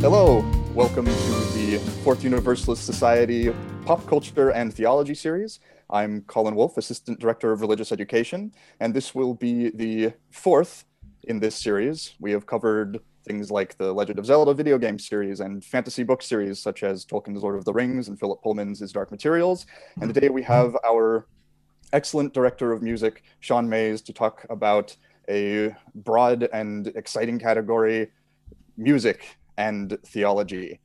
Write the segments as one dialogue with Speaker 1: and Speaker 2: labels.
Speaker 1: Hello, welcome to the Fourth Universalist Society Pop Culture and Theology series. I'm Colin Wolf, Assistant Director of Religious Education, and this will be the fourth in this series. We have covered things like the Legend of Zelda video game series and fantasy book series such as Tolkien's Lord of the Rings and Philip Pullman's His Dark Materials. And today we have our excellent director of music, Sean Mayes, to talk about a broad and exciting category music and theology.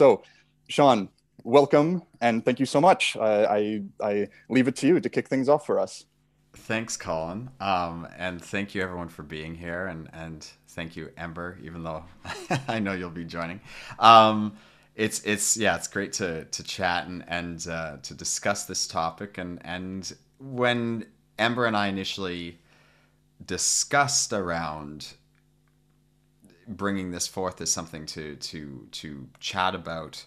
Speaker 1: So, Sean, welcome and thank you so much. I I leave it to you to kick things off for us.
Speaker 2: Thanks, Colin, um, and thank you everyone for being here, and and thank you, Ember, even though I know you'll be joining. Um, it's it's yeah, it's great to to chat and and uh, to discuss this topic, and and when Ember and I initially discussed around bringing this forth as something to to to chat about.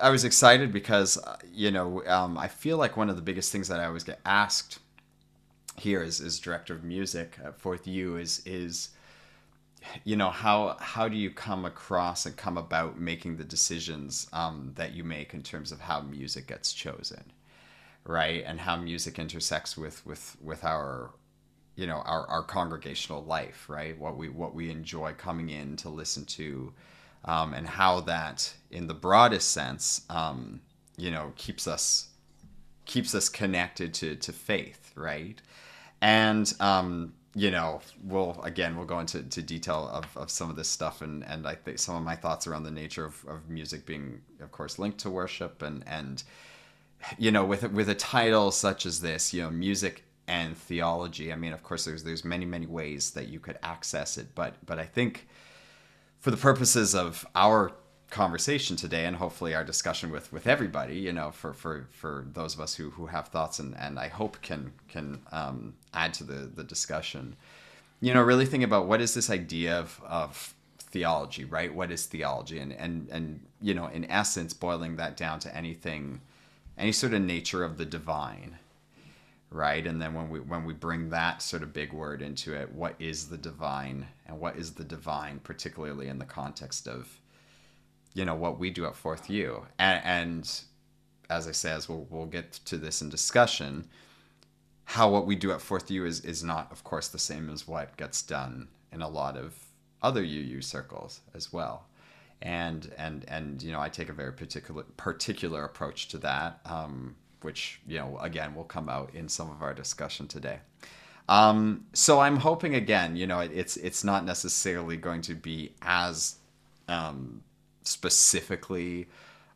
Speaker 2: I was excited because uh, you know um, I feel like one of the biggest things that I always get asked here as, as director of music at Fourth U is is you know how how do you come across and come about making the decisions um, that you make in terms of how music gets chosen right and how music intersects with with with our you know our, our congregational life right? What we what we enjoy coming in to listen to um, and how that in the broadest sense um, you know keeps us keeps us connected to to faith right? And um, you know we'll again we'll go into to detail of, of some of this stuff and and i think some of my thoughts around the nature of, of music being of course linked to worship and and you know with with a title such as this you know music and theology. I mean, of course, there's there's many many ways that you could access it, but but I think for the purposes of our conversation today and hopefully our discussion with with everybody you know for for for those of us who who have thoughts and and i hope can can um, add to the the discussion you know really think about what is this idea of of theology right what is theology and and and you know in essence boiling that down to anything any sort of nature of the divine right? And then when we when we bring that sort of big word into it what is the divine and what is the divine particularly in the context of you know what we do at fourth u? And, and as i say as we'll, we'll get to this in discussion how what we do at fourth u is is not of course the same as what gets done in a lot of other uu circles as well. And and and you know i take a very particular particular approach to that. Um, which you know again will come out in some of our discussion today. Um, so I'm hoping again, you know, it's it's not necessarily going to be as um, specifically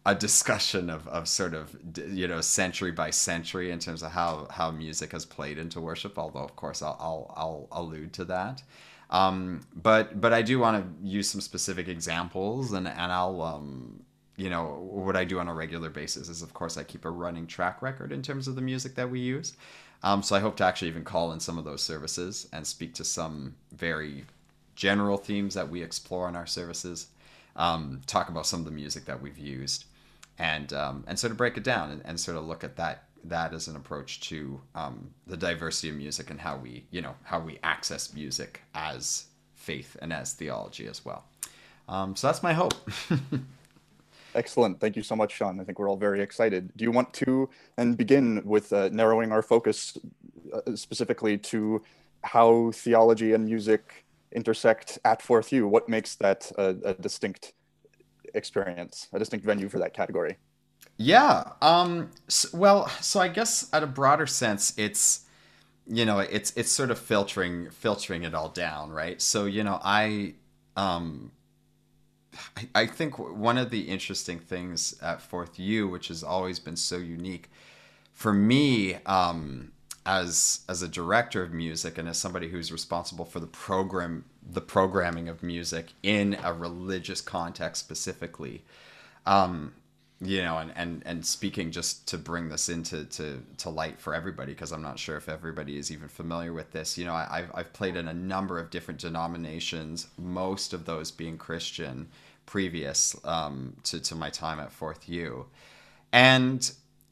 Speaker 2: a discussion of, of sort of you know century by century in terms of how how music has played into worship. Although of course I'll I'll, I'll allude to that. Um, but but I do want to use some specific examples and and I'll um, you know what I do on a regular basis is of course I keep a running track record in terms of the music that we use. Um, so I hope to actually even call in some of those services and speak to some very general themes that we explore in our services. Um, talk about some of the music that we've used, and um, and sort of break it down and, and, sort of look at that that as an approach to um, the diversity of music and how we you know how we access music as faith and as theology as well. Um, so that's my hope.
Speaker 1: Excellent. Thank you so much, Sean. I think we're all very excited. Do you want to and begin with uh, narrowing our focus uh, specifically to how theology and music intersect at Fourth U? What makes that a, a distinct experience, a distinct venue for that category?
Speaker 2: Yeah. Um, so, well, so I guess at a broader sense, it's you know it's it's sort of filtering filtering it all down, right? So you know I um, I, think one of the interesting things at Fourth U, which has always been so unique for me, um, as as a director of music and as somebody who's responsible for the program the programming of music in a religious context specifically um, you know and, and and speaking just to bring this into to, to light for everybody because i'm not sure if everybody is even familiar with this. You know I, have I've played in a number of different denominations most of those being christian previous um, to, to my time at fourth u. And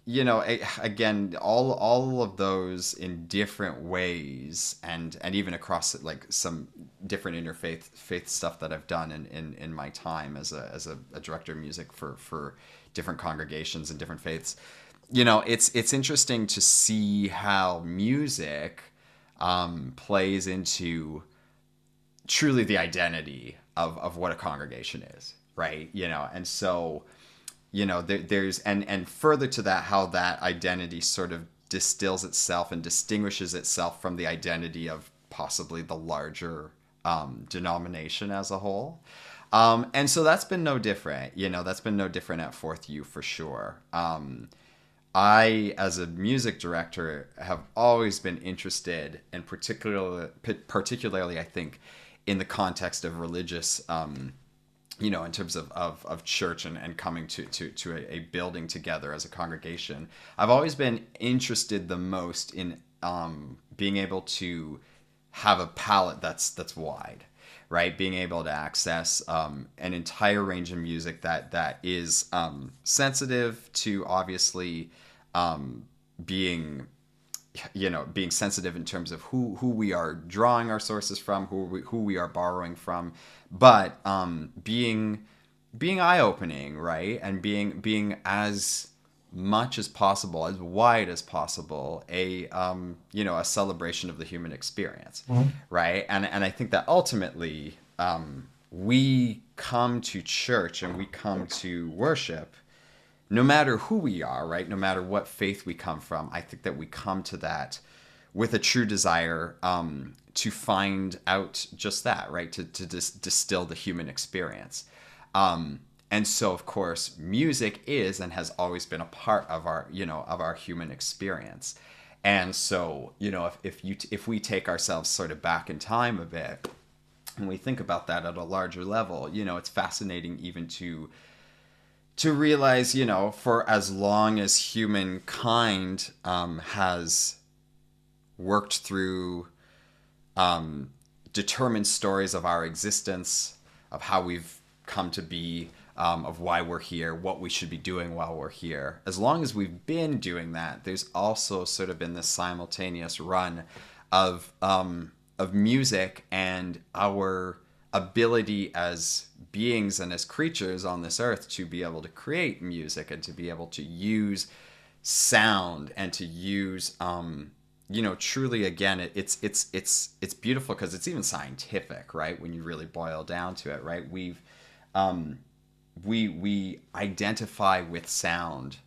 Speaker 2: you know again all all of those in different ways and and even across like some different interfaith faith stuff that I've done in in, in my time as a as a, a director of music for for different congregations and different faiths. You know it's it's interesting to see how music um, plays into truly the identity of of what a congregation is right? You know and so you know there, there's and and further to that how that identity sort of distills itself and distinguishes itself from the identity of possibly the larger um, denomination as a whole. Um, and so that's been no different you know that's been no different at fourth u for sure. Um, i as a music director have always been interested and particularly particularly i think in the context of religious um, you know, in terms of, of, of church and, and coming to, to, to a, a, building together as a congregation, I've always been interested the most in um, being able to have a palette that's that's wide, right? Being able to access um, an entire range of music that that is um, sensitive to obviously um, being you know being sensitive in terms of who who we are drawing our sources from who we, who we are borrowing from. But um being being eye opening right? And being being as much as possible as wide as possible a um you know a celebration of the human experience mm-hmm. right? And and i think that ultimately um we come to church and we come to worship no matter who we are, right? No matter what faith we come from, I think that we come to that with a true desire um, to find out just that, right? To, to dis- distill the human experience. Um, and so, of course, music is and has always been a part of our, you know, of our human experience. And so, you know, if, if you t- if we take ourselves sort of back in time a bit, and we think about that at a larger level, you know, it's fascinating even to to realize, you know, for as long as humankind um, has worked through um, determined stories of our existence, of how we've come to be, um, of why we're here, what we should be doing while we're here. As long as we've been doing that, there's also sort of been this simultaneous run of um, of music and our ability as beings and as creatures on this earth to be able to create music and to be able to use sound and to use um you know truly again it, it's it's it's it's beautiful because it's even scientific right? When you really boil down to it right? We've um we we identify with sound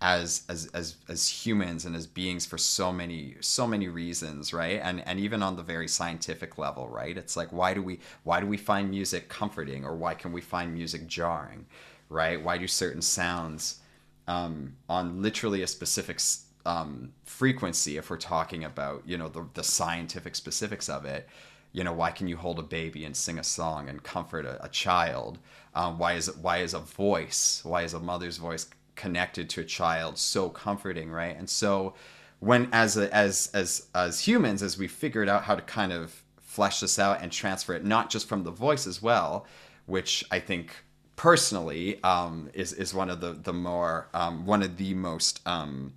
Speaker 2: as as as as humans and as beings for so many so many reasons right? And and even on the very scientific level right? It's like why do we why do we find music comforting or why can we find music jarring right? Why do certain sounds um, on literally a specific um, frequency if we're talking about you know the, the scientific specifics of it you know why can you hold a baby and sing a song and comfort a, a child? Um, why is it why is a voice why is a mother's voice connected to a child so comforting right? And so when as a, as as as humans as we figured out how to kind of flesh this out and transfer it not just from the voice as well which i think personally um, is is one of the the more um, one of the most um,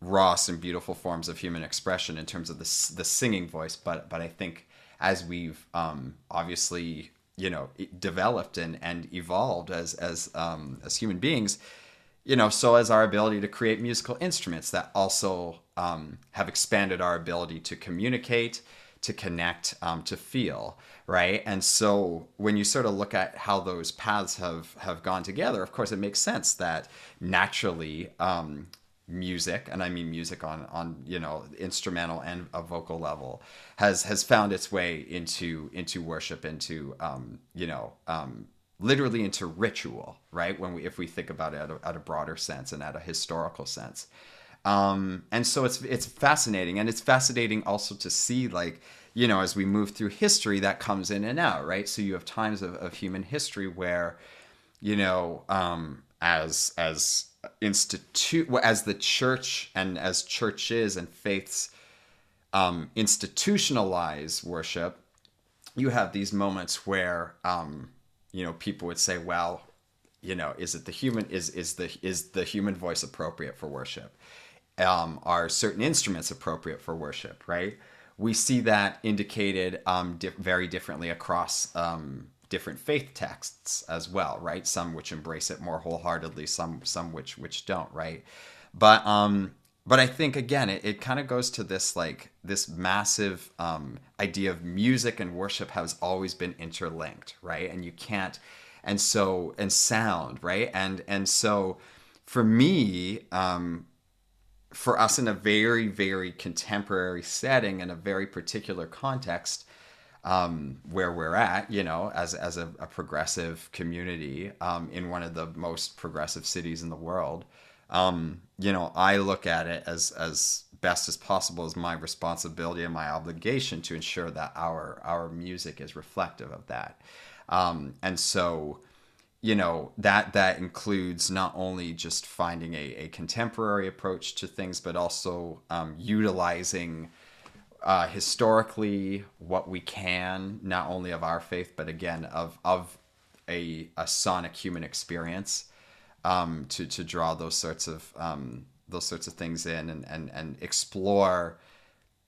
Speaker 2: rawest and beautiful forms of human expression in terms of the the singing voice. But but i think as we've um, obviously you know developed and and evolved as as um, as human beings you know, so as our ability to create musical instruments that also um, have expanded our ability to communicate, to connect, um, to feel, right? And so when you sort of look at how those paths have have gone together, of course, it makes sense that naturally um, music, and I mean music on on you know instrumental and a vocal level, has has found its way into into worship, into um, you know um, literally into ritual, right? When we, if we think about it at a, at a broader sense and at a historical sense. Um, and so it's it's fascinating, and it's fascinating also to see like you know as we move through history that comes in and out, right? So you have times of, of human history where you know um, as as institute as the church and as churches and faiths um, institutionalize worship, you have these moments where um, you know people would say, well, you know, is it the human is is the is the human voice appropriate for worship? um, are certain instruments appropriate for worship, right? We see that indicated um, di- very differently across um, different faith texts as well, right? Some which embrace it more wholeheartedly, some some which which don't, right? But um, but I think again, it, it kind of goes to this like this massive um, idea of music and worship has always been interlinked, right? And you can't, and so and sound, right? And and so for me, um, for us in a very very contemporary setting in a very particular context um, where we're at you know as as a, a progressive community um, in one of the most progressive cities in the world um, you know i look at it as as best as possible as my responsibility and my obligation to ensure that our our music is reflective of that. Um, and so you know that that includes not only just finding a, a contemporary approach to things but also um, utilizing uh, historically what we can not only of our faith but again of of a, a sonic human experience um, to to draw those sorts of um, those sorts of things in and and, and explore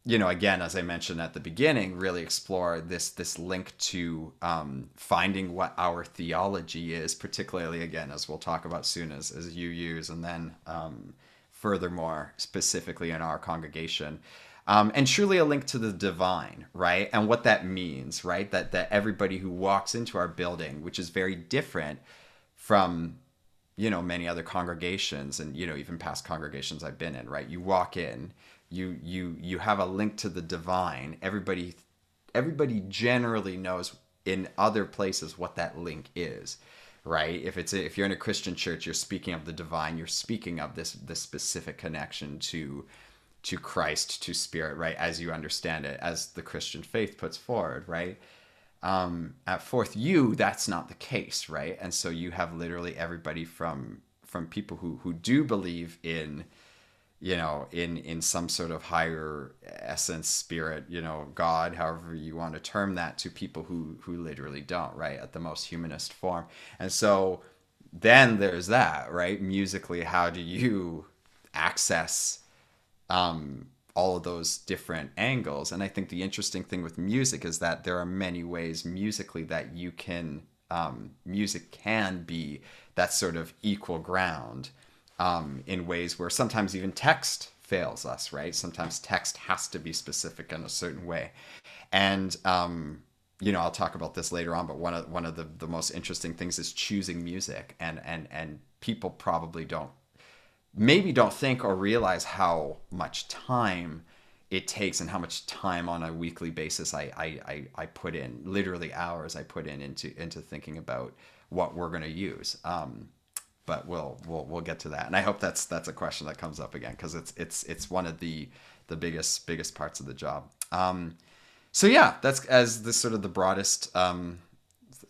Speaker 2: you know, again, as I mentioned at the beginning, really explore this this link to um, finding what our theology is, particularly again, as we'll talk about soon, as as UUs and then um, furthermore, specifically in our congregation. Um, and truly a link to the divine, right? And what that means, right? That that everybody who walks into our building, which is very different from you know many other congregations and you know even past congregations I've been in, right? You walk in, you you you have a link to the divine. Everybody everybody generally knows in other places what that link is right? If it's a, if you're in a christian church you're speaking of the divine you're speaking of this this specific connection to to christ to spirit right? As you understand it as the christian faith puts forward right um, at fourth u that's not the case right? And so you have literally everybody from from people who who do believe in you know in in some sort of higher essence spirit you know god however you want to term that to people who who literally don't right at the most humanist form. And so then there's that right? Musically how do you access um all of those different angles and i think the interesting thing with music is that there are many ways musically that you can um, music can be that sort of equal ground um, in ways where sometimes even text fails us, right? Sometimes text has to be specific in a certain way. And, um, you know, I'll talk about this later on, but one of one of the, the most interesting things is choosing music, and and and people probably don't, maybe don't think or realize how much time it takes and how much time on a weekly basis I I, I, I put in, literally hours I put in into into thinking about what we're going to use. Um, but we'll we'll we'll get to that. And I hope that's that's a question that comes up again because it's it's it's one of the the biggest biggest parts of the job. Um, so yeah, that's as the sort of the broadest um,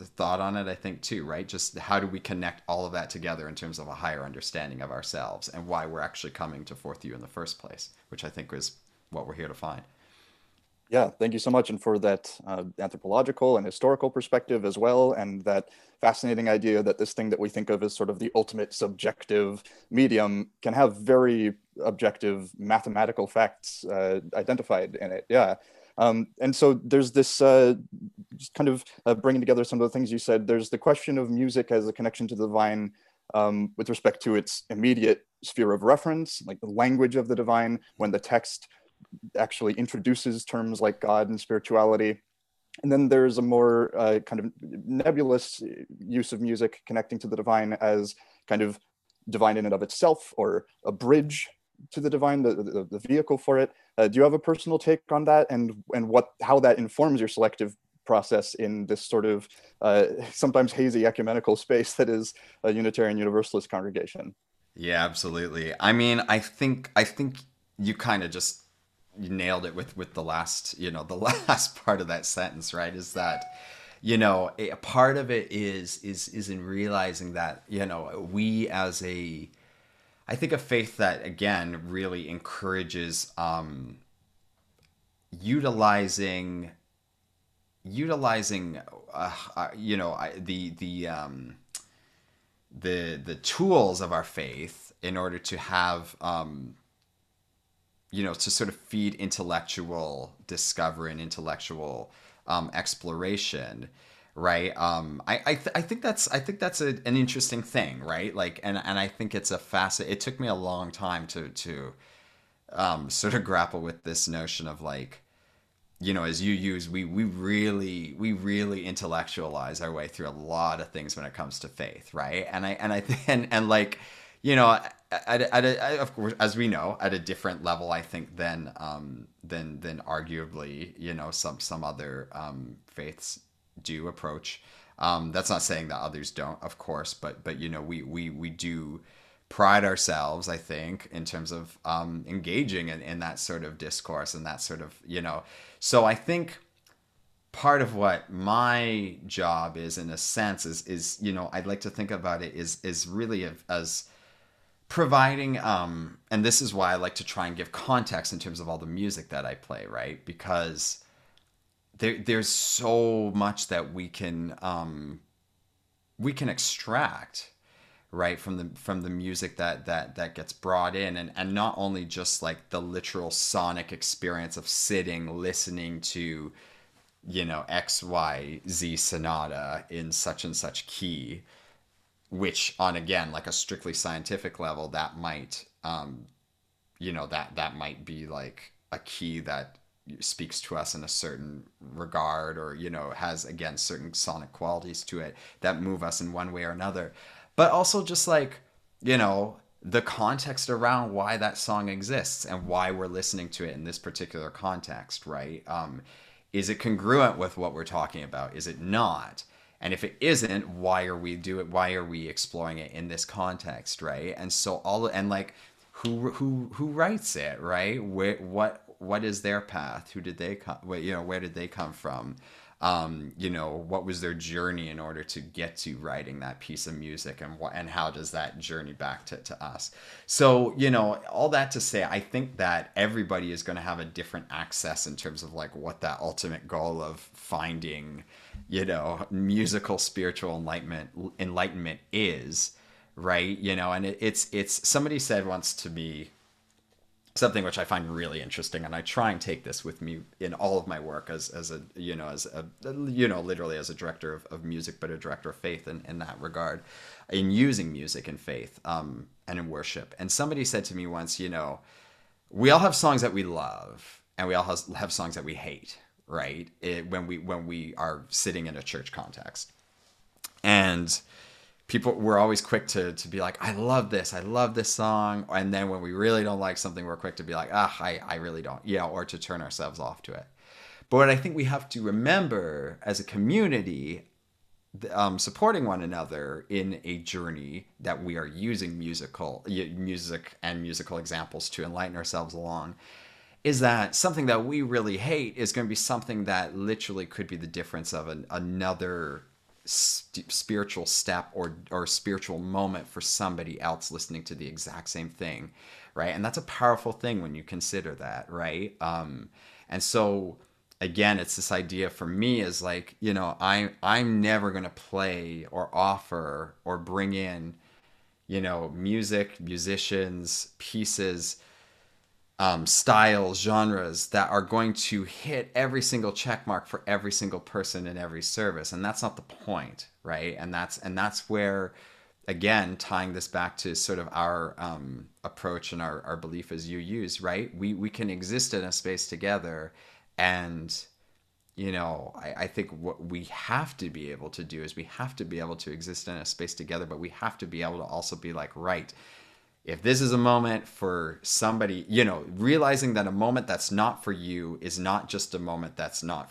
Speaker 2: thought on it. I think too, right? Just how do we connect all of that together in terms of a higher understanding of ourselves and why we're actually coming to Fourth U in the first place, which I think is what we're here to find.
Speaker 1: Yeah, thank you so much, and for that uh, anthropological and historical perspective as well, and that fascinating idea that this thing that we think of as sort of the ultimate subjective medium can have very objective mathematical facts uh, identified in it. Yeah. Um, and so there's this uh, kind of uh, bringing together some of the things you said. There's the question of music as a connection to the divine um, with respect to its immediate sphere of reference, like the language of the divine, when the text actually introduces terms like God and spirituality. And then there's a more uh, kind of nebulous use of music connecting to the divine as kind of divine in and of itself or a bridge to the divine, the, the, the vehicle for it. Uh, do you have a personal take on that and, and what, how that informs your selective process in this sort of uh, sometimes hazy ecumenical space that is a Unitarian Universalist congregation?
Speaker 2: Yeah, absolutely. I mean, I think I think you kind of just nailed it with with the last, you know, the last part of that sentence, right? Is that you know, a part of it is is is in realizing that, you know, we as a I think a faith that again really encourages um utilizing utilizing uh, uh, you know the the um the the tools of our faith in order to have um, you know to sort of feed intellectual discovery and intellectual um, exploration right? Um, I I, th- I think that's I think that's a, an interesting thing right? Like and and I think it's a facet it took me a long time to to um, sort of grapple with this notion of like you know, as UUs, we we really we really intellectualize our way through a lot of things when it comes to faith, right? And I and I and and like, you know, at, at a, of course, as we know, at a different level, I think than um than than arguably, you know, some some other um faiths do approach. Um, that's not saying that others don't, of course, but but you know, we we we do pride ourselves, I think, in terms of um, engaging in, in that sort of discourse and that sort of, you know. So I think part of what my job is, in a sense, is is you know I'd like to think about it is is really as providing um and this is why I like to try and give context in terms of all the music that I play, right? Because there there's so much that we can um we can extract right from the from the music that that that gets brought in. And and not only just like the literal sonic experience of sitting listening to you know x y z sonata in such and such key which on again like a strictly scientific level that might um you know that that might be like a key that speaks to us in a certain regard or you know has again certain sonic qualities to it that move us in one way or another but also just like you know the context around why that song exists and why we're listening to it in this particular context right? Um, is it congruent with what we're talking about? Is it not? And if it isn't why are we do it why are we exploring it in this context right? And so all and like who who who writes it right? Where what what is their path? Who did they come you know where did they come from um, you know, what was their journey in order to get to writing that piece of music and what, and how does that journey back to, to us? So, you know, all that to say, I think that everybody is going to have a different access in terms of like what that ultimate goal of finding, you know, musical spiritual enlightenment, enlightenment is right you know and it, it's it's somebody said once to me something which I find really interesting, and I try and take this with me in all of my work as as a you know as a you know literally as a director of, of music, but a director of faith in, in that regard, in using music and faith um, and in worship. And somebody said to me once, you know, we all have songs that we love, and we all have, songs that we hate, right? It, when we when we are sitting in a church context, and people we're always quick to to be like i love this i love this song. And then when we really don't like something we're quick to be like ah i, I really don't yeah or to turn ourselves off to it. But what i think we have to remember as a community um, supporting one another in a journey that we are using musical music and musical examples to enlighten ourselves along is that something that we really hate is going to be something that literally could be the difference of an, another st- spiritual step or or spiritual moment for somebody else listening to the exact same thing right? And that's a powerful thing when you consider that right? Um and so again it's this idea for me is like you know i i'm never going to play or offer or bring in you know music musicians pieces um, styles, genres that are going to hit every single check mark for every single person in every service, and that's not the point, right? And that's and that's where, again, tying this back to sort of our um, approach and our, our belief as UUs, right? We we can exist in a space together, and you know, I, I think what we have to be able to do is we have to be able to exist in a space together, but we have to be able to also be like, right if this is a moment for somebody, you know, realizing that a moment that's not for you is not just a moment that's not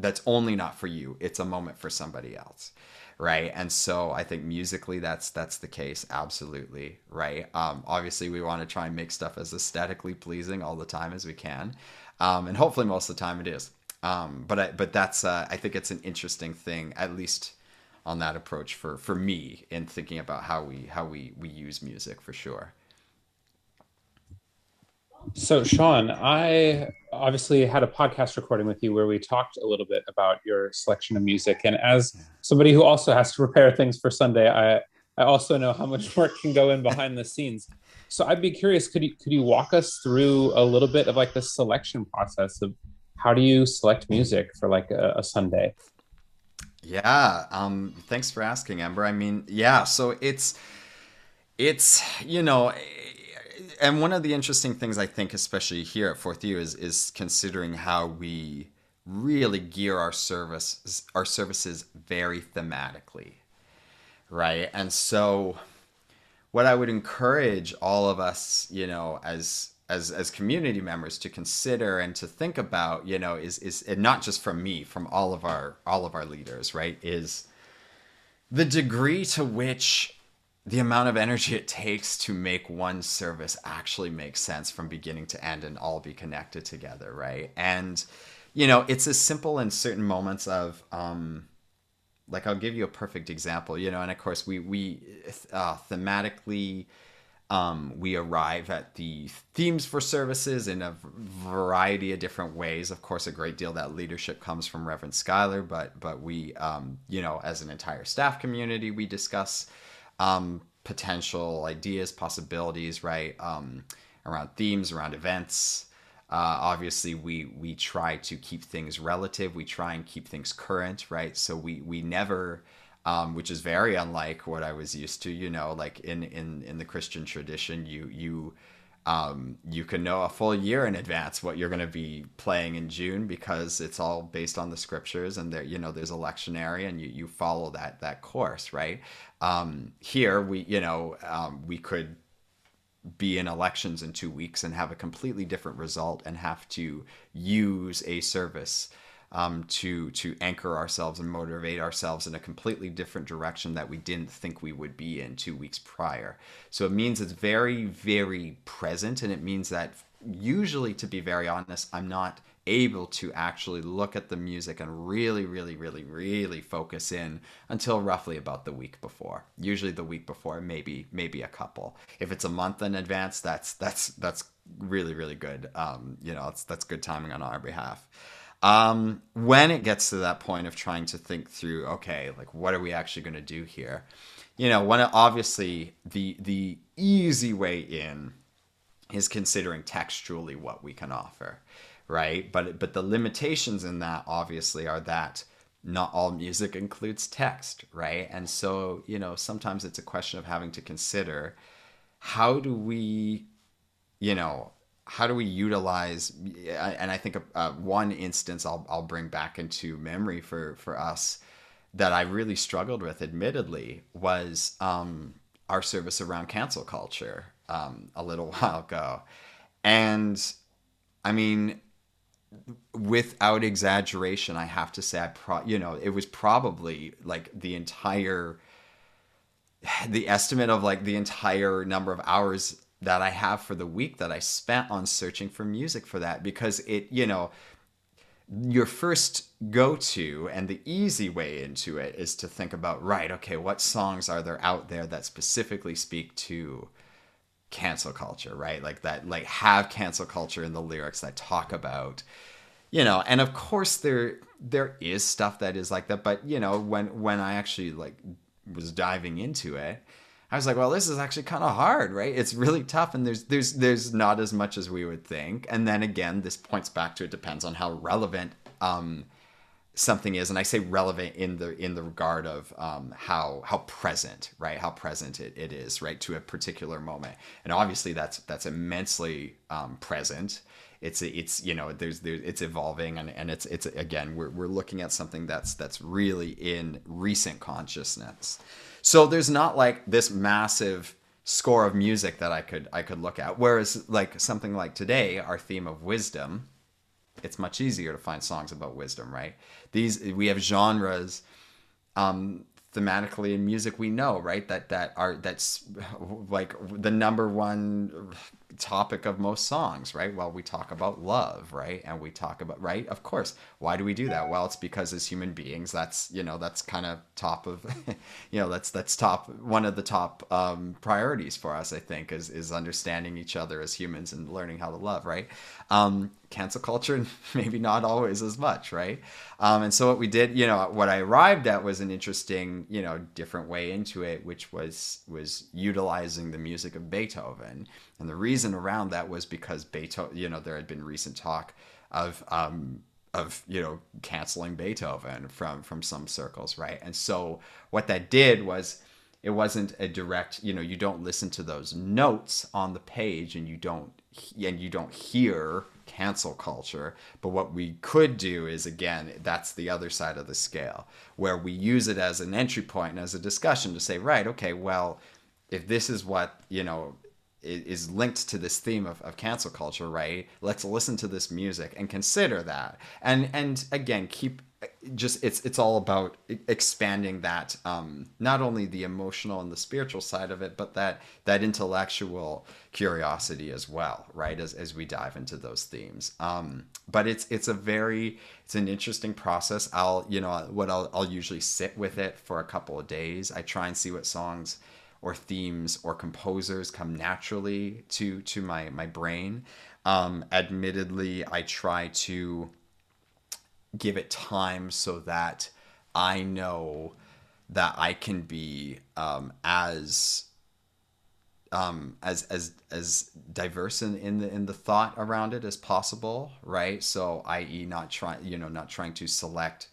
Speaker 2: that's only not for you. It's a moment for somebody else. right and so i think musically that's that's the case absolutely right um, obviously we want to try and make stuff as aesthetically pleasing all the time as we can um, and hopefully most of the time it is um, but I, but that's uh, i think it's an interesting thing at least on that approach for for me in thinking about how we how we we use music for sure
Speaker 3: so, Sean, I obviously had a podcast recording with you where we talked a little bit about your selection of music. And as somebody who also has to prepare things for Sunday, I, I also know how much work can go in behind the scenes. So I'd be curious, could you could you walk us through a little bit of like the selection process of how do you select music for like a, a Sunday?
Speaker 2: Yeah, um, thanks for asking, Amber. I mean, yeah, so it's it's you know and one of the interesting things I think, especially here at Fourth U, is is considering how we really gear our service our services very thematically, right? And so, what I would encourage all of us, you know, as as as community members to consider and to think about, you know, is is and not just from me, from all of our all of our leaders, right? Is the degree to which the amount of energy it takes to make one service actually make sense from beginning to end and all be connected together, right? And you know, it's as simple in certain moments of um like I'll give you a perfect example, you know, and of course we we uh, thematically um, we arrive at the themes for services in a variety of different ways. Of course, a great deal that leadership comes from Reverend Schuyler, but but we, um, you know, as an entire staff community, we discuss um, potential ideas, possibilities, right? Um, around themes, around events. Uh, obviously, we we try to keep things relative. We try and keep things current, right? So we we never, um, which is very unlike what I was used to. You know, like in in in the Christian tradition, you you um, you can know a full year in advance what you're going to be playing in June because it's all based on the scriptures and there you know there's a lectionary and you, you follow that that course right um, here we you know um, we could be in elections in two weeks and have a completely different result and have to use a service um, to to anchor ourselves and motivate ourselves in a completely different direction that we didn't think we would be in two weeks prior. So it means it's very very present, and it means that usually, to be very honest, I'm not able to actually look at the music and really really really really focus in until roughly about the week before. Usually the week before maybe maybe a couple. If it's a month in advance that's that's that's really really good. Um you know that's that's good timing on our behalf um, when it gets to that point of trying to think through, okay, like what are we actually going to do here? You know, when obviously the the easy way in is considering textually what we can offer, right? But but the limitations in that obviously are that not all music includes text, right? And so, you know, sometimes it's a question of having to consider how do we, you know, how do we utilize and i think uh, one instance I'll, I'll bring back into memory for for us that i really struggled with admittedly was um, our service around cancel culture um, a little while ago. And i mean without exaggeration i have to say i pro you know it was probably like the entire the estimate of like the entire number of hours that I have for the week that I spent on searching for music for that because it, you know, your first go to and the easy way into it is to think about, right, okay, what songs are there out there that specifically speak to cancel culture, right? Like that, like have cancel culture in the lyrics that talk about, you know, and of course there there is stuff that is like that, but you know, when when I actually like was diving into it, I was like, well, this is actually kind of hard, right? It's really tough, and there's there's there's not as much as we would think. And then again, this points back to it depends on how relevant um, something is, and I say relevant in the in the regard of um, how how present, right? How present it, it is, right, to a particular moment. And obviously, that's that's immensely um, present. It's it's you know there's there's it's evolving and, and it's it's again we're we're looking at something that's that's really in recent consciousness. So there's not like this massive score of music that I could I could look at. Whereas like something like today, our theme of wisdom, it's much easier to find songs about wisdom, right? These we have genres um, thematically in music we know right? That that are that's like the number one topic of most songs right? Well we talk about love right? And we talk about right? Of course. Why do we do that? Well it's because as human beings that's you know that's kind of top of you know that's that's top one of the top um, priorities for us i think is is understanding each other as humans and learning how to love right? Um, cancel culture maybe not always as much right? Um, and so what we did you know what i arrived at was an interesting you know different way into it which was was utilizing the music of beethoven. And the reason around that was because beethoven you know there had been recent talk of um, of you know canceling beethoven from from some circles right? And so what that did was it wasn't a direct you know you don't listen to those notes on the page and you don't and you don't hear cancel culture. But what we could do is, again, that's the other side of the scale, where we use it as an entry point and as a discussion to say, right, okay, well, if this is what, you know, is linked to this theme of, of cancel culture, right? Let's listen to this music and consider that. And and again, keep just it's it's all about expanding that um, not only the emotional and the spiritual side of it, but that that intellectual curiosity as well, right? As as we dive into those themes. Um, but it's it's a very it's an interesting process. I'll you know what I'll I'll usually sit with it for a couple of days. I try and see what songs or themes or composers come naturally to to my my brain. Um, admittedly, I try to give it time so that I know that I can be um, as um, as as as diverse in, in the in the thought around it as possible, right? So, i.e., not trying you know not trying to select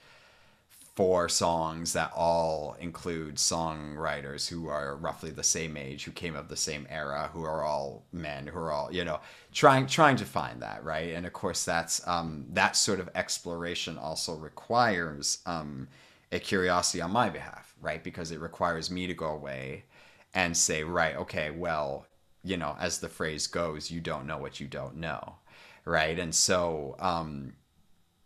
Speaker 2: four songs that all include songwriters who are roughly the same age, who came of the same era, who are all men, who are all you know trying trying to find that right. And of course, that's um, that sort of exploration also requires um, a curiosity on my behalf, right? Because it requires me to go away and say, right, okay, well, you know, as the phrase goes, you don't know what you don't know, right? And so um,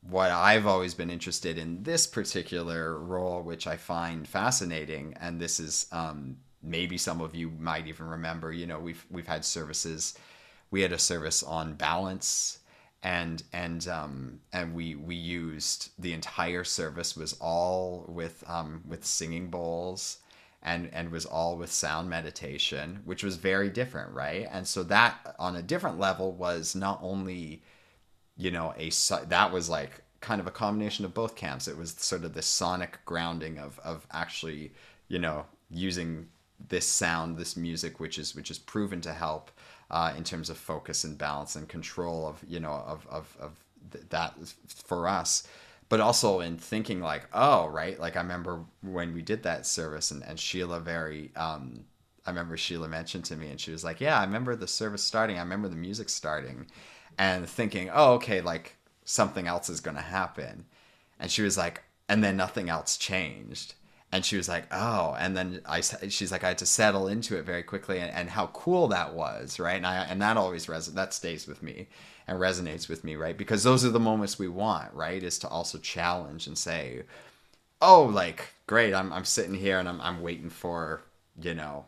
Speaker 2: what I've always been interested in this particular role, which I find fascinating, and this is um, maybe some of you might even remember. You know, we've we've had services. We had a service on balance, and and um, and we we used the entire service was all with um, with singing bowls. And, and was all with sound meditation, which was very different, right? And so that on a different level was not only you know a that was like kind of a combination of both camps. It was sort of the sonic grounding of of actually you know using this sound this music which is which is proven to help uh, in terms of focus and balance and control of you know of of, of th- that for us. But also in thinking like oh right like i remember when we did that service and, and sheila very um, i remember sheila mentioned to me and she was like yeah i remember the service starting. I remember the music starting and thinking, oh, okay, like something else is going to happen. And she was like, and then nothing else changed. And she was like, oh, and then I, she's like, I had to settle into it very quickly, and, and how cool that was, right? And I, and that always res- that stays with me and resonates with me, right? Because those are the moments we want, right? Is to also challenge and say, oh, like great, I'm I'm sitting here and I'm I'm waiting for, you know,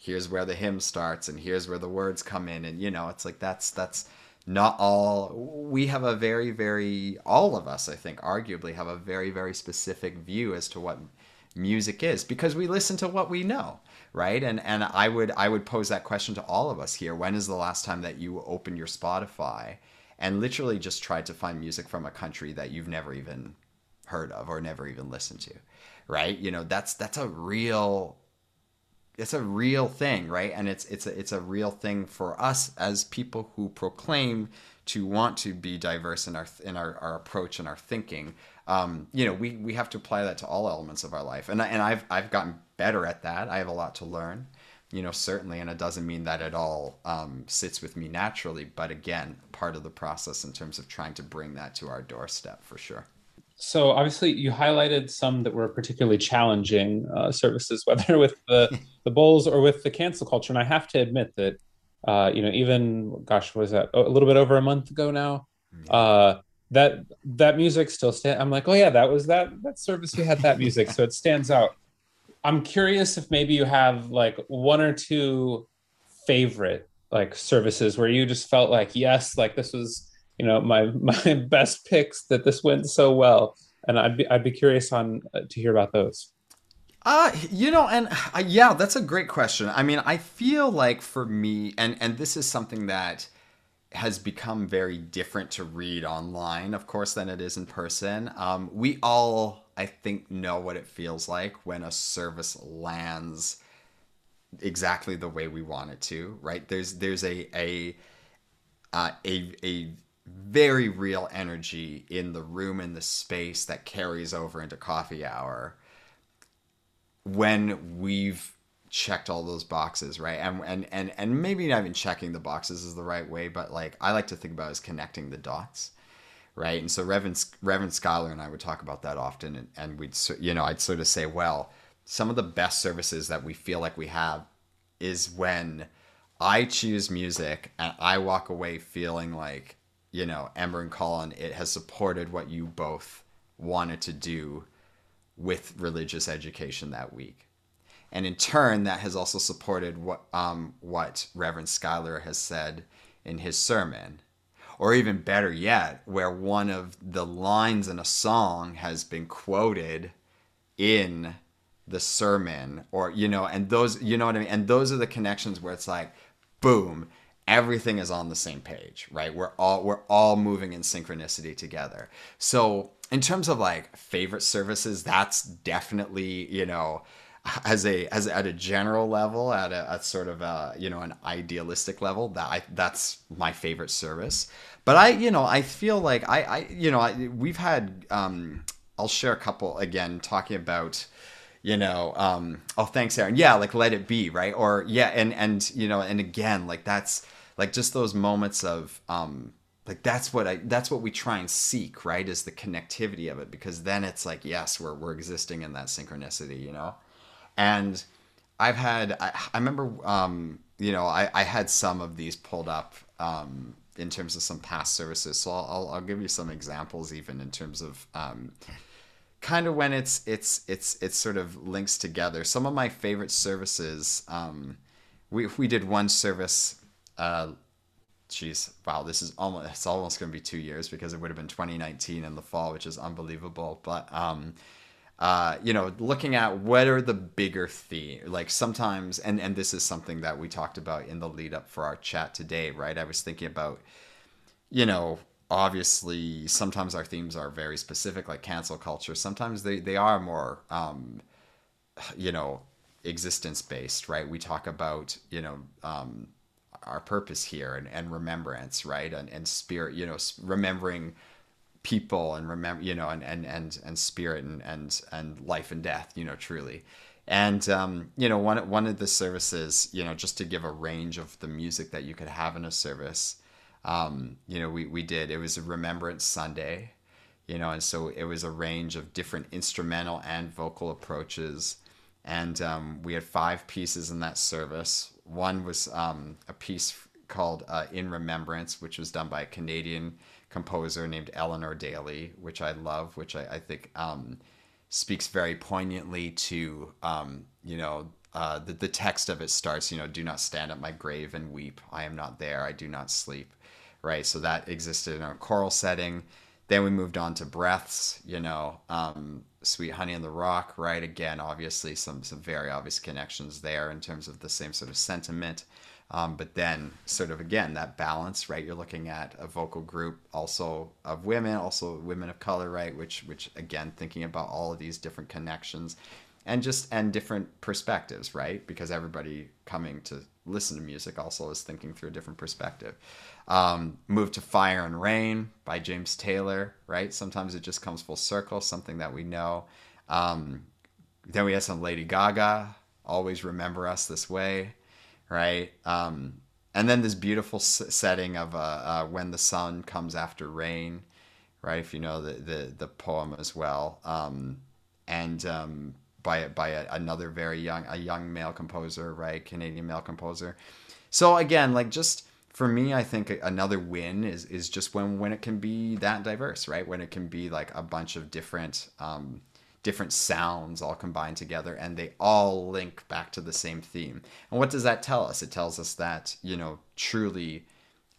Speaker 2: here's where the hymn starts and here's where the words come in, and you know, it's like that's that's not all we have a very very all of us i think arguably have a very very specific view as to what music is because we listen to what we know right? And and i would i would pose that question to all of us here. When is the last time that you opened your spotify and literally just tried to find music from a country that you've never even heard of or never even listened to right? You know that's that's a real it's a real thing, right? And it's it's a, it's a real thing for us as people who proclaim to want to be diverse in our in our, our approach and our thinking. Um, you know, we we have to apply that to all elements of our life, and and I've I've gotten better at that. I have a lot to learn, you know, certainly, and it doesn't mean that it all um, sits with me naturally. But again, part of the process in terms of trying to bring that to our doorstep for sure.
Speaker 3: So obviously, you highlighted some that were particularly challenging uh, services, whether with the the bowls or with the cancel culture. And I have to admit that, uh, you know, even gosh, was that a little bit over a month ago now? Mm. Uh, that that music still stand. I'm like, oh yeah, that was that that service. We had that music, so it stands out. I'm curious if maybe you have like one or two favorite like services where you just felt like yes, like this was you know my my best picks that this went so well, and I'd be I'd be curious on uh, to hear about those.
Speaker 2: Uh, you know, and uh, yeah, that's a great question. I mean, I feel like for me, and and this is something that has become very different to read online, of course, than it is in person. Um, we all, I think, know what it feels like when a service lands exactly the way we want it to. Right? There's there's a a uh, a a very real energy in the room in the space that carries over into coffee hour when we've checked all those boxes, right? And and and and maybe not even checking the boxes is the right way, but like I like to think about as connecting the dots, right? And so Reverend Reverend Schuyler and I would talk about that often, and, and we'd you know I'd sort of say, well, some of the best services that we feel like we have is when I choose music and I walk away feeling like you know Ember and Colin, it has supported what you both wanted to do with religious education that week. And in turn, that has also supported what um, what Reverend Schuyler has said in his sermon, or even better yet, where one of the lines in a song has been quoted in the sermon, or you know, and those, you know what I mean, and those are the connections where it's like, boom, everything is on the same page, right? We're all we're all moving in synchronicity together. So in terms of like favorite services, that's definitely you know as a as at a general level at a, a sort of a you know an idealistic level that I that's my favorite service but I you know I feel like I I you know I, we've had um I'll share a couple again talking about you know um oh thanks Aaron yeah like let it be right or yeah and and you know and again like that's like just those moments of um like that's what I that's what we try and seek right is the connectivity of it because then it's like yes we're we're existing in that synchronicity you know? And I've had I, I remember um, you know I, I had some of these pulled up um, in terms of some past services. So I'll, I'll, I'll give you some examples even in terms of um, kind of when it's it's it's it's sort of links together. Some of my favorite services um, we we did one service uh, Jeez, wow, this is almost it's almost to be two years because it would have been 2019 in the fall, which is unbelievable. But um, uh, you know, looking at what are the bigger theme, like sometimes, and and this is something that we talked about in the lead up for our chat today, right? I was thinking about, you know, obviously sometimes our themes are very specific, like cancel culture. Sometimes they they are more, um, you know, existence based, right? We talk about, you know, um, our purpose here and, and remembrance, right? And and spirit, you know, remembering people and remember you know and and and, and spirit and, and and life and death you know truly and um, you know one one of the services you know just to give a range of the music that you could have in a service um, you know we, we did it was a remembrance sunday you know and so it was a range of different instrumental and vocal approaches and um, we had five pieces in that service one was um, a piece called uh, in remembrance which was done by a canadian composer named Eleanor Daley, which I love, which I, I think um, speaks very poignantly to, um, you know, uh, the, the text of it starts, you know, do not stand at my grave and weep. I am not there. I do not sleep. Right. So that existed in a choral setting. Then we moved on to breaths, you know, um, Sweet Honey in the Rock, right? Again, obviously some, some very obvious connections there in terms of the same sort of sentiment. Um, but then, sort of again, that balance, right? You're looking at a vocal group also of women, also women of color, right? Which, which again, thinking about all of these different connections, and just and different perspectives, right? Because everybody coming to listen to music also is thinking through a different perspective. Um, move to Fire and Rain by James Taylor, right? Sometimes it just comes full circle, something that we know. Um, then we have some Lady Gaga, Always Remember Us This Way right? Um, and then this beautiful setting of uh, uh, when the sun comes after rain, right? If you know the the, the poem as well, um, and um, by by a, another very young a young male composer, right? Canadian male composer. So again, like just for me, I think another win is is just when when it can be that diverse, right? When it can be like a bunch of different um, different sounds all combined together and they all link back to the same theme. And what does that tell us? It tells us that, you know, truly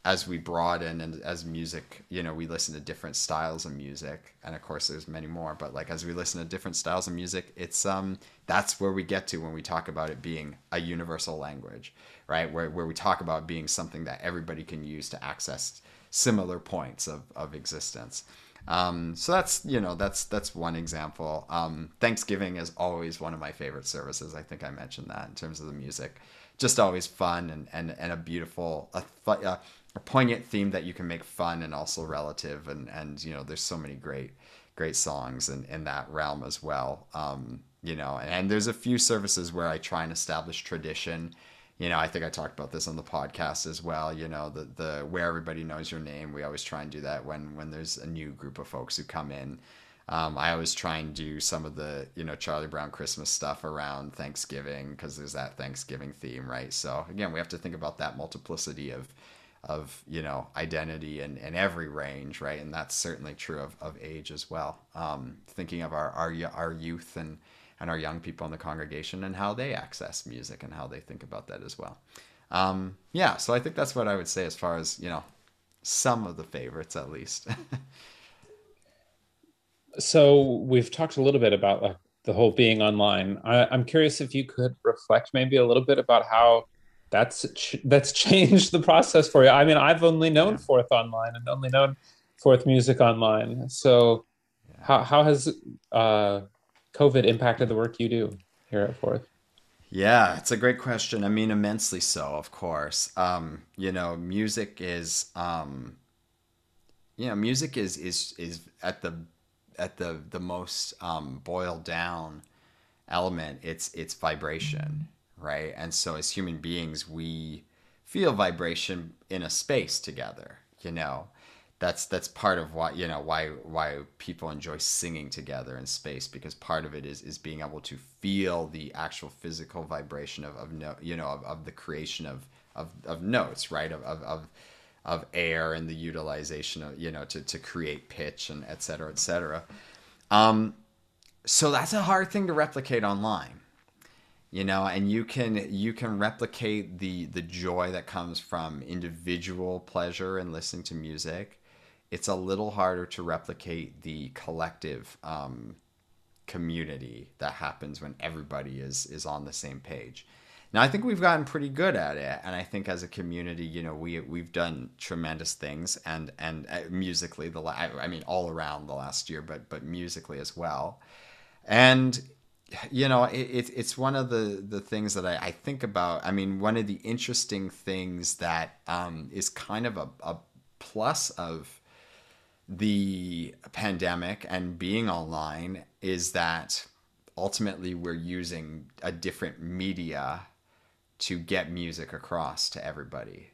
Speaker 2: as we broaden and as music, you know, we listen to different styles of music. And of course there's many more, but like as we listen to different styles of music, it's um that's where we get to when we talk about it being a universal language, right? Where where we talk about being something that everybody can use to access similar points of, of existence. Um, so that's you know that's that's one example. Um, Thanksgiving is always one of my favorite services. I think I mentioned that in terms of the music, just always fun and and, and a beautiful a, a, a poignant theme that you can make fun and also relative and and you know there's so many great great songs in, in that realm as well. Um, you know, and, and there's a few services where I try and establish tradition you know, I think I talked about this on the podcast as well. You know, the the where everybody knows your name. We always try and do that when when there's a new group of folks who come in. Um, I always try and do some of the you know Charlie Brown Christmas stuff around Thanksgiving because there's that Thanksgiving theme, right? So again, we have to think about that multiplicity of of you know identity in, in every range, right? And that's certainly true of, of age as well. Um, thinking of our, our our youth and and our young people in the congregation and how they access music and how they think about that as well. Um, yeah, so I think that's what I would say as far as you know some of the favorites at least.
Speaker 3: so we've talked a little bit about like the whole being online. I, am curious if you could reflect maybe a little bit about how that's ch- that's changed the process for you. I mean, I've only known yeah. Fourth online and only known Fourth music online. So yeah. how how has uh, COVID impacted the work you do here at Fourth?
Speaker 2: Yeah, it's a great question. I mean, immensely so, of course. Um, you know, music is, um, you know, music is is is at the at the the most um, boiled down element. It's it's vibration, right? And so, as human beings, we feel vibration in a space together. You know, that's that's part of why you know why why people enjoy singing together in space because part of it is is being able to feel the actual physical vibration of, of no you know of, of the creation of, of of notes right? Of, of of of air and the utilization of you know to to create pitch and et cetera et cetera. Um so that's a hard thing to replicate online you know and you can you can replicate the the joy that comes from individual pleasure and listening to music it's a little harder to replicate the collective um, community that happens when everybody is is on the same page. Now I think we've gotten pretty good at it, and I think as a community, you know, we we've done tremendous things, and and uh, musically, the I mean, all around the last year, but but musically as well, and you know, it, it it's one of the the things that I, I think about. I mean, one of the interesting things that um, is kind of a, a plus of the pandemic and being online is that ultimately we're using a different media to get music across to everybody.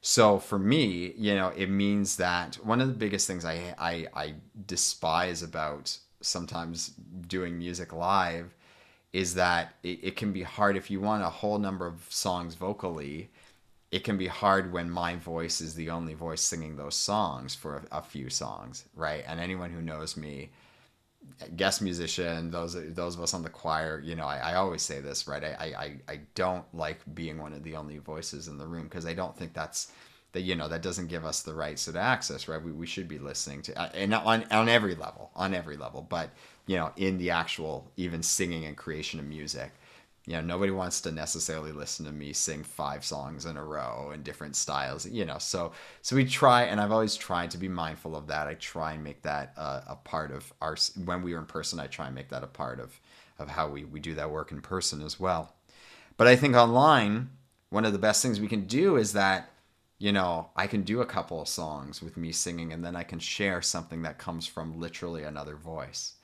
Speaker 2: So for me, you know, it means that one of the biggest things I, I, I despise about sometimes doing music live is that it, it can be hard if you want a whole number of songs vocally it can be hard when my voice is the only voice singing those songs for a, a few songs, right? And anyone who knows me, guest musician, those those of us on the choir, you know, I, I always say this, right? I, I I don't like being one of the only voices in the room because I don't think that's that you know that doesn't give us the right sort of access, right? We, we should be listening to uh, and on on every level, on every level, but you know, in the actual even singing and creation of music you know nobody wants to necessarily listen to me sing five songs in a row in different styles you know so so we try and i've always tried to be mindful of that. I try and make that uh, a part of our when we are in person i try and make that a part of of how we we do that work in person as well. But i think online one of the best things we can do is that you know i can do a couple of songs with me singing and then i can share something that comes from literally another voice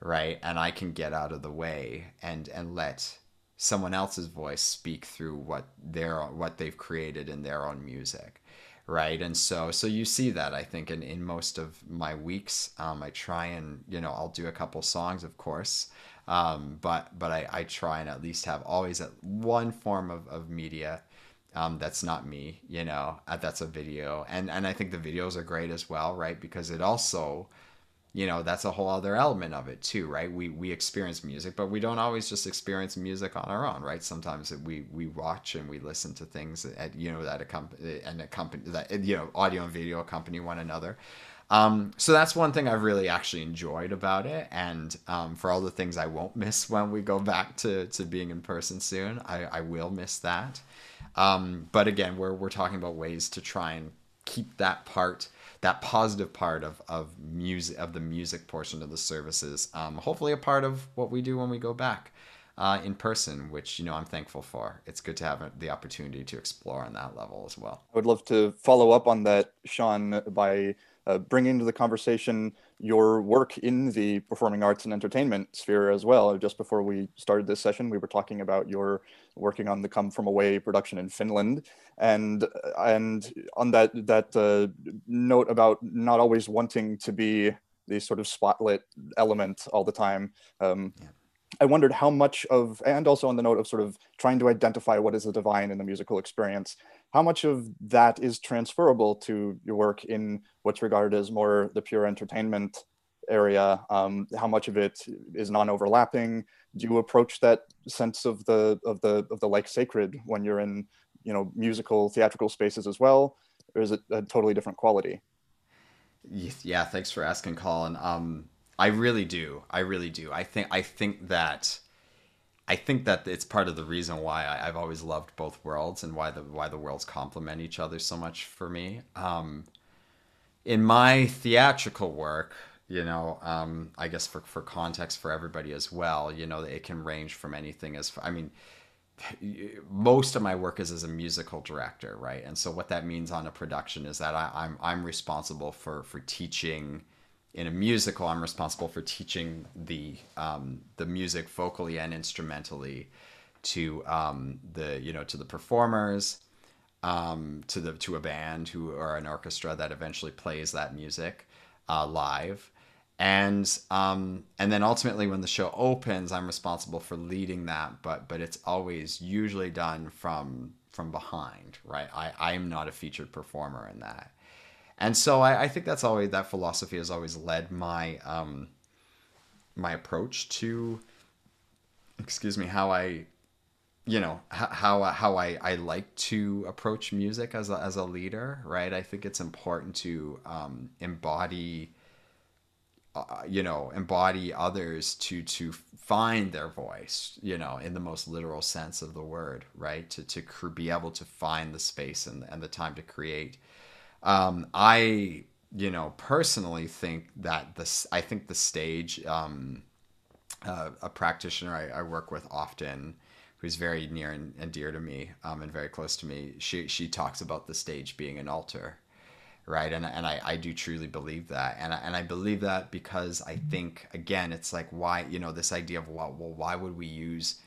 Speaker 2: right? And i can get out of the way and and let someone else's voice speak through what their what they've created in their own music right? And so so you see that i think in, in most of my weeks. Um, i try and you know i'll do a couple songs of course um, but but I, I try and at least have always at one form of, of media um, that's not me you know uh, that's a video. And and i think the videos are great as well right? Because it also you know that's a whole other element of it too right? We we experience music but we don't always just experience music on our own right? Sometimes we we watch and we listen to things at you know that accompany and accompany that you know audio and video accompany one another. Um, so that's one thing I've really actually enjoyed about it, and um, for all the things I won't miss when we go back to, to being in person soon, I, I will miss that. Um, but again, we're we're talking about ways to try and keep that part that positive part of, of music of the music portion of the services um, hopefully a part of what we do when we go back uh, in person which you know i'm thankful for. It's good to have the opportunity to explore on that level as well.
Speaker 1: I would love to follow up on that sean by uh, bring into the conversation your work in the performing arts and entertainment sphere as well. Just before we started this session, we were talking about your working on the Come From Away production in Finland, and and on that that uh, note about not always wanting to be the sort of spotlight element all the time. Um, yeah. I wondered how much of, and also on the note of sort of trying to identify what is the divine in the musical experience, how much of that is transferable to your work in what's regarded as more the pure entertainment area? Um, how much of it is non-overlapping? Do you approach that sense of the of the of the like sacred when you're in you know musical theatrical spaces as well or is it a totally different quality?
Speaker 2: Yeah thanks for asking colin. Um, i really do. I really do. I think i think that I think that it's part of the reason why I, have always loved both worlds and why the why the worlds complement each other so much for me. Um, in my theatrical work, you know, um, I guess for for context for everybody as well, you know, it can range from anything as I mean, most of my work is as a musical director, right? And so what that means on a production is that I, I'm I'm responsible for for teaching in a musical, I'm responsible for teaching the um, the music vocally and instrumentally to um, the you know to the performers, um, to the to a band who or an orchestra that eventually plays that music uh, live, and um, and then ultimately when the show opens, I'm responsible for leading that. But but it's always usually done from from behind, right? I I am not a featured performer in that and so I, I, think that's always that philosophy has always led my um, my approach to excuse me how I you know how how I, I like to approach music as a, as a leader right? I think it's important to um, embody uh, you know embody others to to find their voice you know in the most literal sense of the word right? To to be able to find the space and, and the time to create um, I, you know, personally think that this, I think the stage, um, uh, a practitioner I, I, work with often, who's very near and, and dear to me um, and very close to me, she, she talks about the stage being an altar. Right. And, and I, I do truly believe that. And I, and I believe that because I think, again, it's like, why, you know, this idea of, well, well why would we use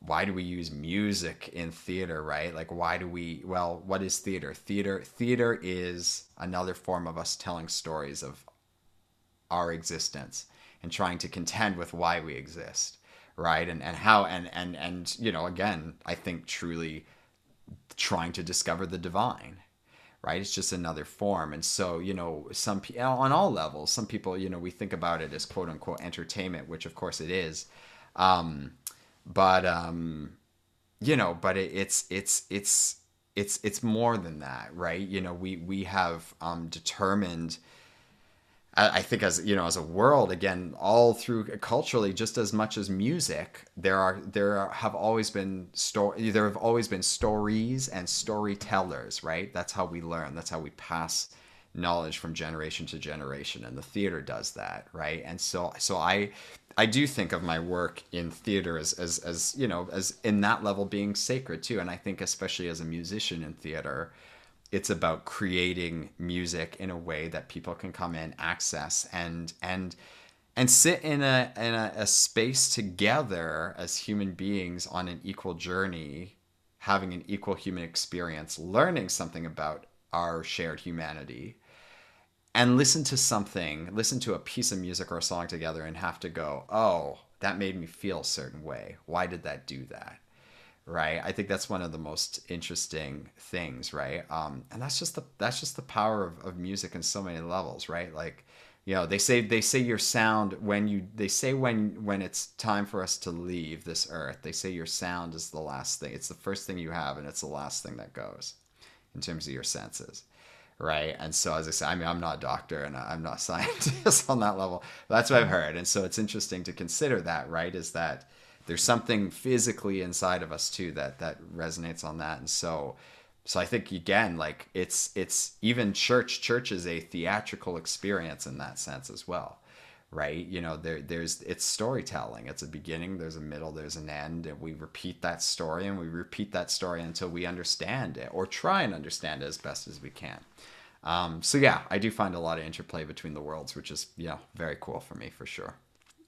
Speaker 2: why do we use music in theater right? Like why do we well what is theater? Theater theater is another form of us telling stories of our existence and trying to contend with why we exist right? And and how and and and you know again i think truly trying to discover the divine right? It's just another form. And so you know some on all levels some people you know we think about it as quote unquote entertainment which of course it is. Um but um you know but it, it's it's it's it's it's more than that right you know we we have um determined I think as you know, as a world, again, all through culturally, just as much as music, there are there have always been story. There have always been stories and storytellers, right? That's how we learn. That's how we pass knowledge from generation to generation, and the theater does that, right? And so, so I I do think of my work in theater as, as, as, you know, as in that level being sacred too. And I think, especially as a musician in theater, it's about creating music in a way that people can come in, access, and, and, and sit in a, in a, a space together as human beings on an equal journey, having an equal human experience, learning something about our shared humanity and listen to something, listen to a piece of music or a song together and have to go, oh, that made me feel a certain way. Why did that do that? Right. I think that's one of the most interesting things, right? Um, and that's just the that's just the power of, of music in so many levels, right? Like you know they say they say your sound when you they say when when it's time for us to leave this earth they say your sound is the last thing it's the first thing you have and it's the last thing that goes in terms of your senses right? And so as i say i mean i'm not a doctor and i'm not a scientist on that level. That's what i've mm-hmm. heard. And so it's interesting to consider that right is that there's something physically inside of us too that that resonates on that. And so so I think again, like it's it's even church. Church is a theatrical experience in that sense as well, right? You know, there there's it's storytelling. It's a beginning, there's a middle, there's an end, and we repeat that story and we repeat that story until we understand it or try and understand it as best as we can. Um, so yeah, I do find a lot of interplay between the worlds, which is yeah very cool for me for sure.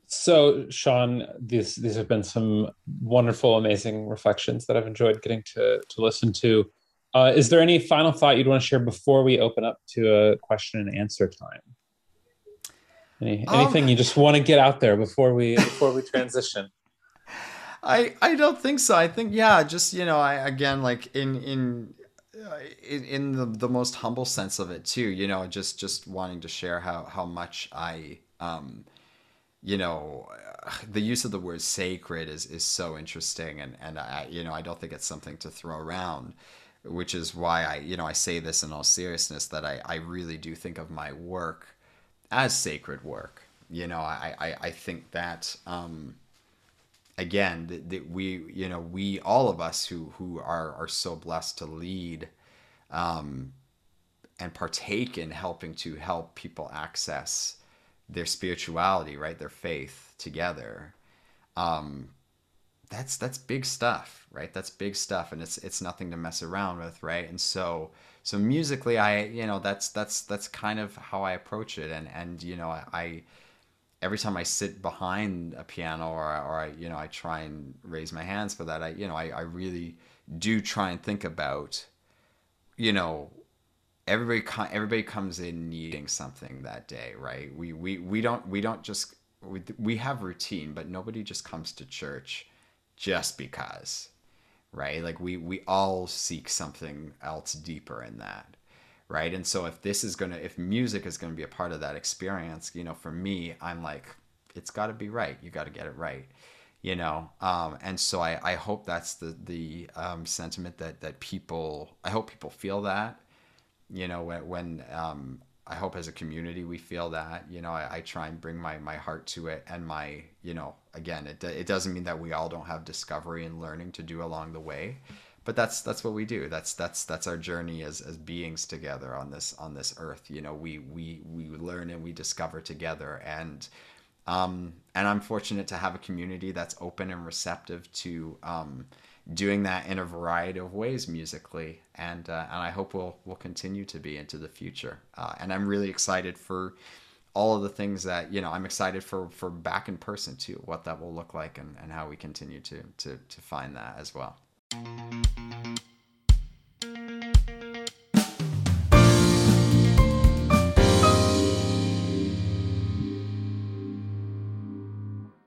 Speaker 3: So, Sean, these these have been some wonderful, amazing reflections that I've enjoyed getting to to listen to. Uh, is there any final thought you'd want to share before we open up to a question and answer time? Any, um, anything you just want to get out there before we before we transition?
Speaker 2: I I don't think so. I think yeah, just you know, I again like in in uh, in, in the, the most humble sense of it too. You know, just just wanting to share how how much I um you know the use of the word sacred is is so interesting and and I you know I don't think it's something to throw around which is why I, you know, I say this in all seriousness that I, I really do think of my work as sacred work. You know, I, I, I think that, um, again, that, that we, you know, we, all of us who, who are, are so blessed to lead, um, and partake in helping to help people access their spirituality, right? Their faith together. Um, that's that's big stuff, right? That's big stuff, and it's it's nothing to mess around with, right? And so so musically, I you know that's that's that's kind of how I approach it, and and you know I, I every time I sit behind a piano or or I you know I try and raise my hands for that, I you know I I really do try and think about you know everybody everybody comes in needing something that day right? We we we don't we don't just we, we have routine but nobody just comes to church just because right? Like we we all seek something else deeper in that right? And so if this is to if music is to be a part of that experience you know for me i'm like it's got to be right. You got to get it right you know? Um, and so I, I hope that's the the um, sentiment that that people i hope people feel that you know when, when um, I hope as a community we feel that. You know, I, I, try and bring my my heart to it and my you know again it it doesn't mean that we all don't have discovery and learning to do along the way, but that's that's what we do. That's that's that's our journey as as beings together on this on this earth. You know, we we we learn and we discover together and. Um, and I'm fortunate to have a community that's open and receptive to um, doing that in a variety of ways musically, and uh, and I hope we'll we'll continue to be into the future. Uh, and I'm really excited for all of the things that you know. I'm excited for for back in person too, what that will look like, and, and how we continue to to to find that as well.